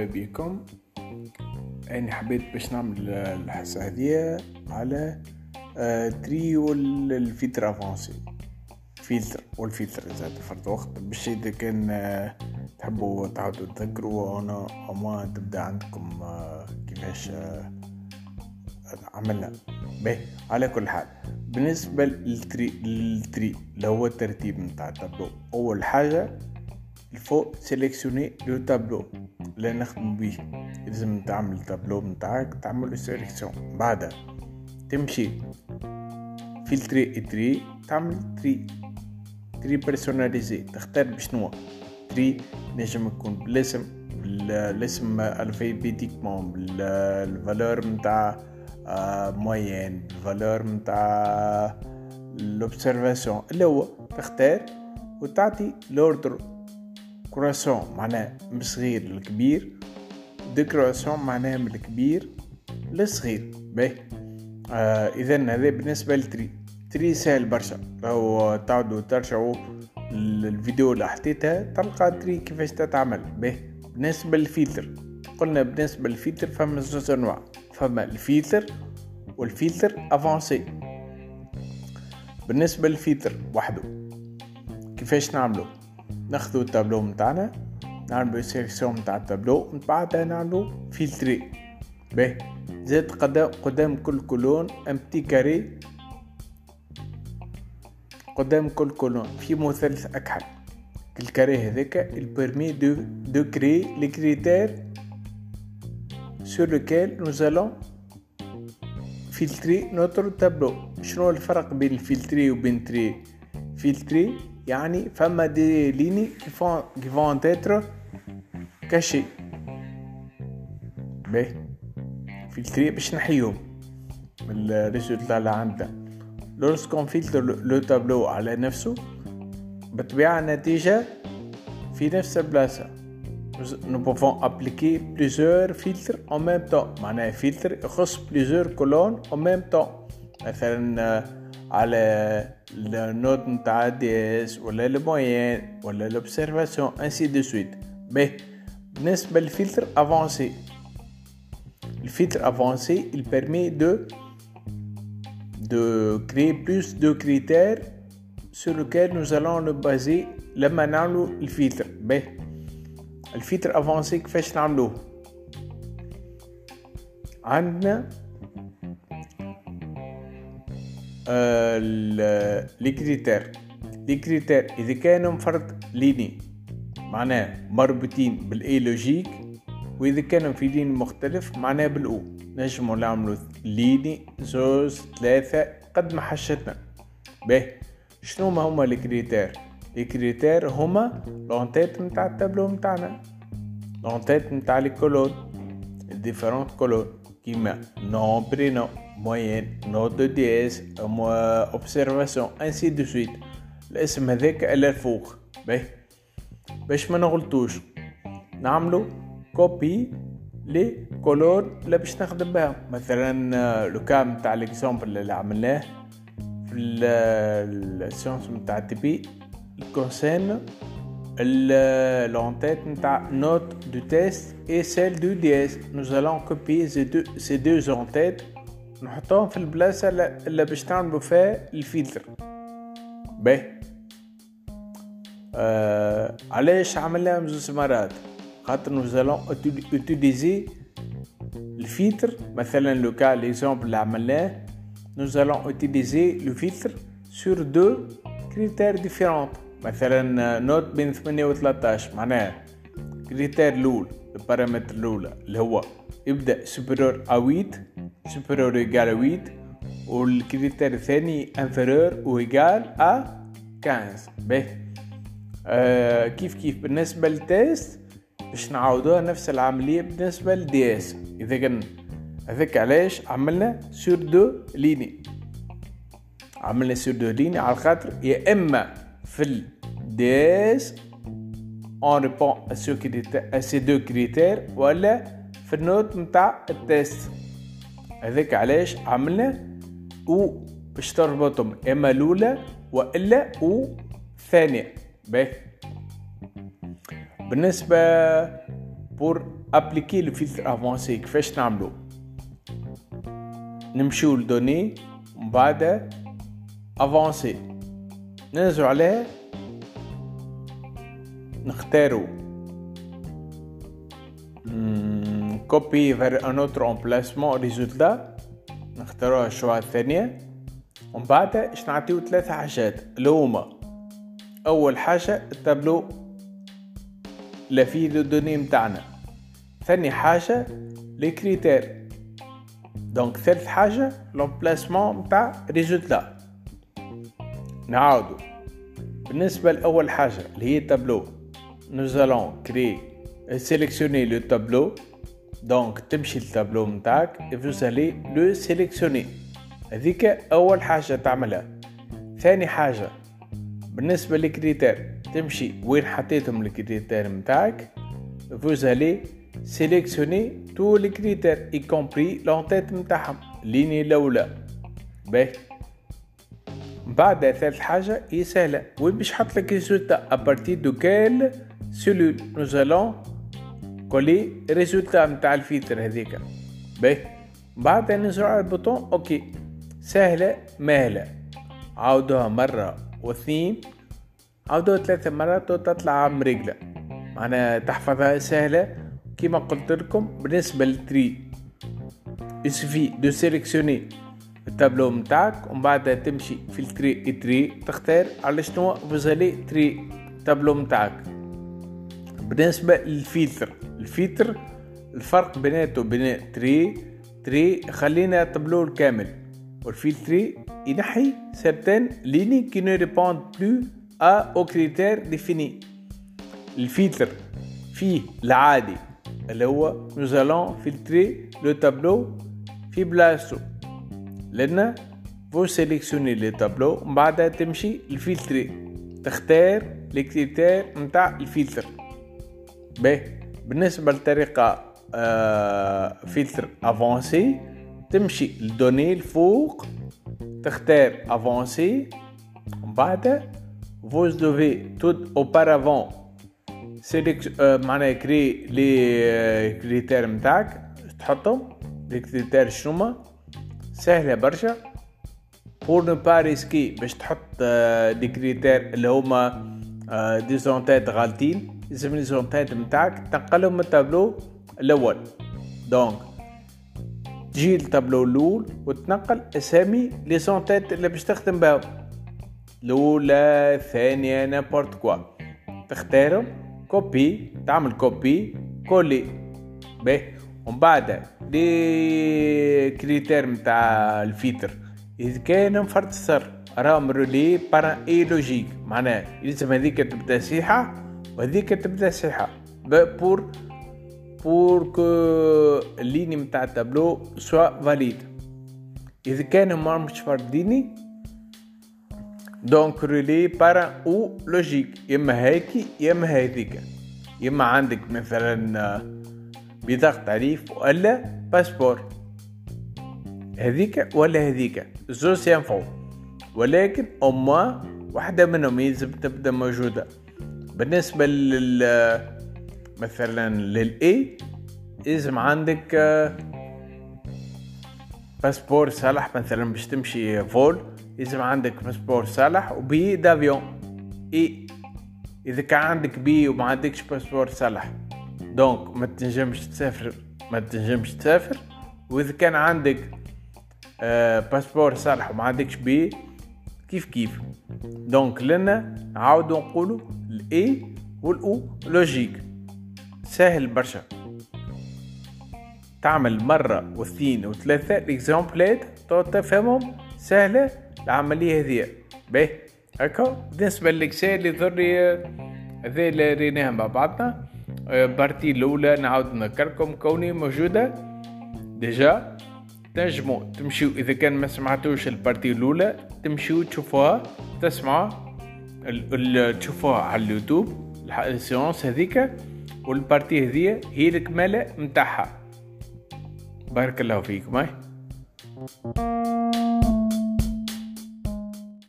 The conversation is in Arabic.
مرحبا بكم. أنا حبيت باش نعمل الحصة هذه على آه، tri وال filtre avancé. filtre وال filtre زاد فرد وقت. باش إذا كان آه، تحبوا تعاودوا تذكروا أنا اما تبدا عندكم آه، كيفاش عملنا. به على كل حال. بالنسبة لل tri لل tri اللي هو الترتيب نتاع التابلو. أول حاجة il faut sélectionner le tableau اللي نخدم بيه لازم تعمل التابلو نتاعك تعمل sélection بعدها تمشي filtrer trier تعمل tri tri personnalisé تختار بشنو tri نجم يكون بالاسم بالاسم alphabétiquement بال valeur نتاع moyenne بال valeur نتاع l'observation اللي هو تختار وتعطي l'ordre croissant معناه من صغير للكبير décroissant معناها من الكبير للصغير باهي. آه اذا هذا بالنسبة لل tri tri سهل برشا. لو تعودوا ترجعوا الفيديو اللي حطيتها تلقى tri كيفاش تتعمل به بالنسبة للفلتر قلنا بالنسبة للفلتر فما زوج أنواع. فما ال filtre وال filtre avancé. بالنسبة للفلتر وحده كيفاش نعملو؟ ناخذ التابلو متاعنا نعملو sélection متاع التابلو من بعدها نعملو filtrer. باهي. زاد قدام كل colonne un petit carré قدام كل colonne. في مثلث أكحل. ال carré هذاك il permet de de créer les critères sur lequel nous allons filtrer notre tableau. شنو الفرق بين ال filtrer وبين trier filtrer يعني فما des lignes vont être cachées باهي filtrer باش نحيهم من ال résultat اللي عندنا lorsqu'on filtre le tableau على نفسه بطبيعة النتيجة في نفس البلاصة. Nous pouvons appliquer plusieurs filtres en même temps. معناها فلتر يخص plusieurs colonnes en même temps. مثلا على ال note نتاع DS ولا ال moyenne ولا l'observation ainsi de suite. باهي بالنسبة لل filtre avancé ال filtre avancé il permet de de créer plus de critères sur lesquels nous allons nous baser لما نعملو الفلتر باهي ال filtre avancé كيفاش نعملوه عندنا آه les critères؟ les critères؟ إذا كانوا فرد ligne معناه مربوطين بالأي لوجيك وإذا كانوا في ligne مختلف معناه بال ou. نجمو نعملو lignes زوز ثلاثة قد ما حشتنا. باهي شنو ما هما ال critères ال critères هما l'entête نتاع التابلو نتاعنا l'entête نتاع les colonnes différentes colonnes كيما nom prénom. moyenne note de DS observation ainsi de suite الاسم هذاك الا الفوق باهي باش ما نغلطوش نعملو copier les colonnes اللي باش نخدم بها مثلا le cas نتاع l'exemple اللي عملناه في ال séance نتاع TP concerne l'entête note du test et celle du DS. Nous allons copier ces deux, ces deux entêtes. نحطهم في البلاصة اللي باش نعملوا فيها الفلتر. باهي آه علاش عملناهم زوج مرات؟ خاطر nous allons utiliser الفلتر. مثلا le cas l'exemple اللي عملناه. nous allons utiliser le filtre sur deux critères différents. مثلا note بين 8 و 13 معناها critère الأول البارامتر الاولى اللي هو يبدا supérieur à 8 8 وال critère الثاني inférieur ou égal à 15 به آه كيف كيف بالنسبة لل test باش نعاودوها نفس العملية بالنسبة لل DS اذا كان هذاك علاش عملنا sur deux lignes عملنا sur deux lignes على خاطر يا اما في ال DS on répond à, ce critère, à ces deux critères ولا في ال note نتاع ال test هذاك علاش عملنا و باش تربطهم إما الأولى وإلا و الثانية. باهي. بالنسبة pour appliquer le filtre avancé كيفاش نعملو؟ نمشيو ل données ومن بعد avancé ننزلو عليه. نختارو. copier vers un autre emplacement résultat نختاروها ال choix الثانية ومن بعد اش نعطيو ثلاثة حاجات اللي هما اول حاجة ال tableau la feuille de données متاعنا ثاني حاجة les critères donc ثالث حاجة l'emplacement متاع résultat نعاودو بالنسبة لأول حاجة اللي هي تابلو nous allons créer sélectionner le tableau donc تمشي للتابلو متاعك vous allez le sélectionner. هذيك أول حاجة تعملها. ثاني حاجة بالنسبة لل critères تمشي وين حطيتهم ال critères متاعك allez sélectionner tous les critères y compris l'entête متاعهم ال ligne الأولى. باهي. بعد ثالث حاجة هي سهلة. وين باش حط لك résultat à partir de quelle cellule allons coller résultat نتاع الفيتر هذيك. باهي. بعد نزرع على ال bouton OK. سهلة ماهلة عاودوها مرة واثنين. عاودوها ثلاثة مرات وتطلع مريقلة معناها تحفظها سهلة. كيما قلت لكم بالنسبة لل tri. il suffit de sélectionner ال tableau متاعك ومن بعد تمشي في ال tri tri. تختار على شنو. vous allez trier ال tableau متاعك بالنسبة لل filtre ال filtre الفرق بيناتو بين tri tri خلينا التابلو الكامل والفلتري ينحي certaines lignes qui ne répondent plus à aux critères définis. الفلتر فيه العادي اللي هو allons filtrer le tableau في بلاصتو لأن vous sélectionnez le tableau من بعدها تمشي الفلتري تختار les critères نتاع الفلتر باهي بالنسبة للطريقة آه filtre avancé تمشي ل données الفوق تختار avancé ومن بعد vous devez tout auparavant. سيليك معناها créer les critères نتاعك تحطهم les critères شنوما سهلة برشا. pour ne pas risquer باش تحط des critères اللي هما des entête ات غالطين. les entête ات نتاعك تنقلهم من التابلو الأول. donc تجي التابلو الأول وتنقل أسامي les entête ات اللي باش تخدم بهم. الأولى الثانية n'importe quoi. تختارهم copier تعمل copier coller. باهي ومن بعد les critères متاع الفيتر. إذا كان فرد السطر راهم reliés par un et logique معناها يلزم هذيك تبدا صحيحة وهذيك تبدا صحيحة. pour pour que ال ligne متاع ال tableau soit valide إذا كانوا ما مش فرديني donc reliés par un ou logique يا هيك إما هذيك يا عندك مثلا بطاقة تعريف ولا passeport هذيك ولا هذيك. زوز ينفعوا ولكن أما واحدة منهم يلزم تبدأ موجودة. بالنسبة لل مثلا للإي لازم عندك passeport صالح مثلا باش تمشي vol لازم عندك passeport صالح و billet d'avion اي إذا كان عندك بي وما عندكش passeport صالح. donc ما تنجمش تسافر ما تنجمش تسافر. واذا كان عندك آه passeport صالح وما عندكش بي كيف كيف. donc لنا نعاودو نقولو الاي والاو لوجيك سهل برشا. تعمل مرة واثنين وثلاثة. ال exemple ات تفهمهم سهلة. العملية هذه باهي هكا. بالنسبة لل Excel يظهر هذا اللي ريناها مع بعضنا. partie الأولى نعاود نذكركم كوني موجودة. déjà. تنجموا تمشيو إذا كان ما سمعتوش ال partie الأولى تمشيو تشوفوها تسمعوا تشوفوها على ال YouTube ال séance هذيك وال partie هذيا هي الكمالة متاعها. بارك الله فيكم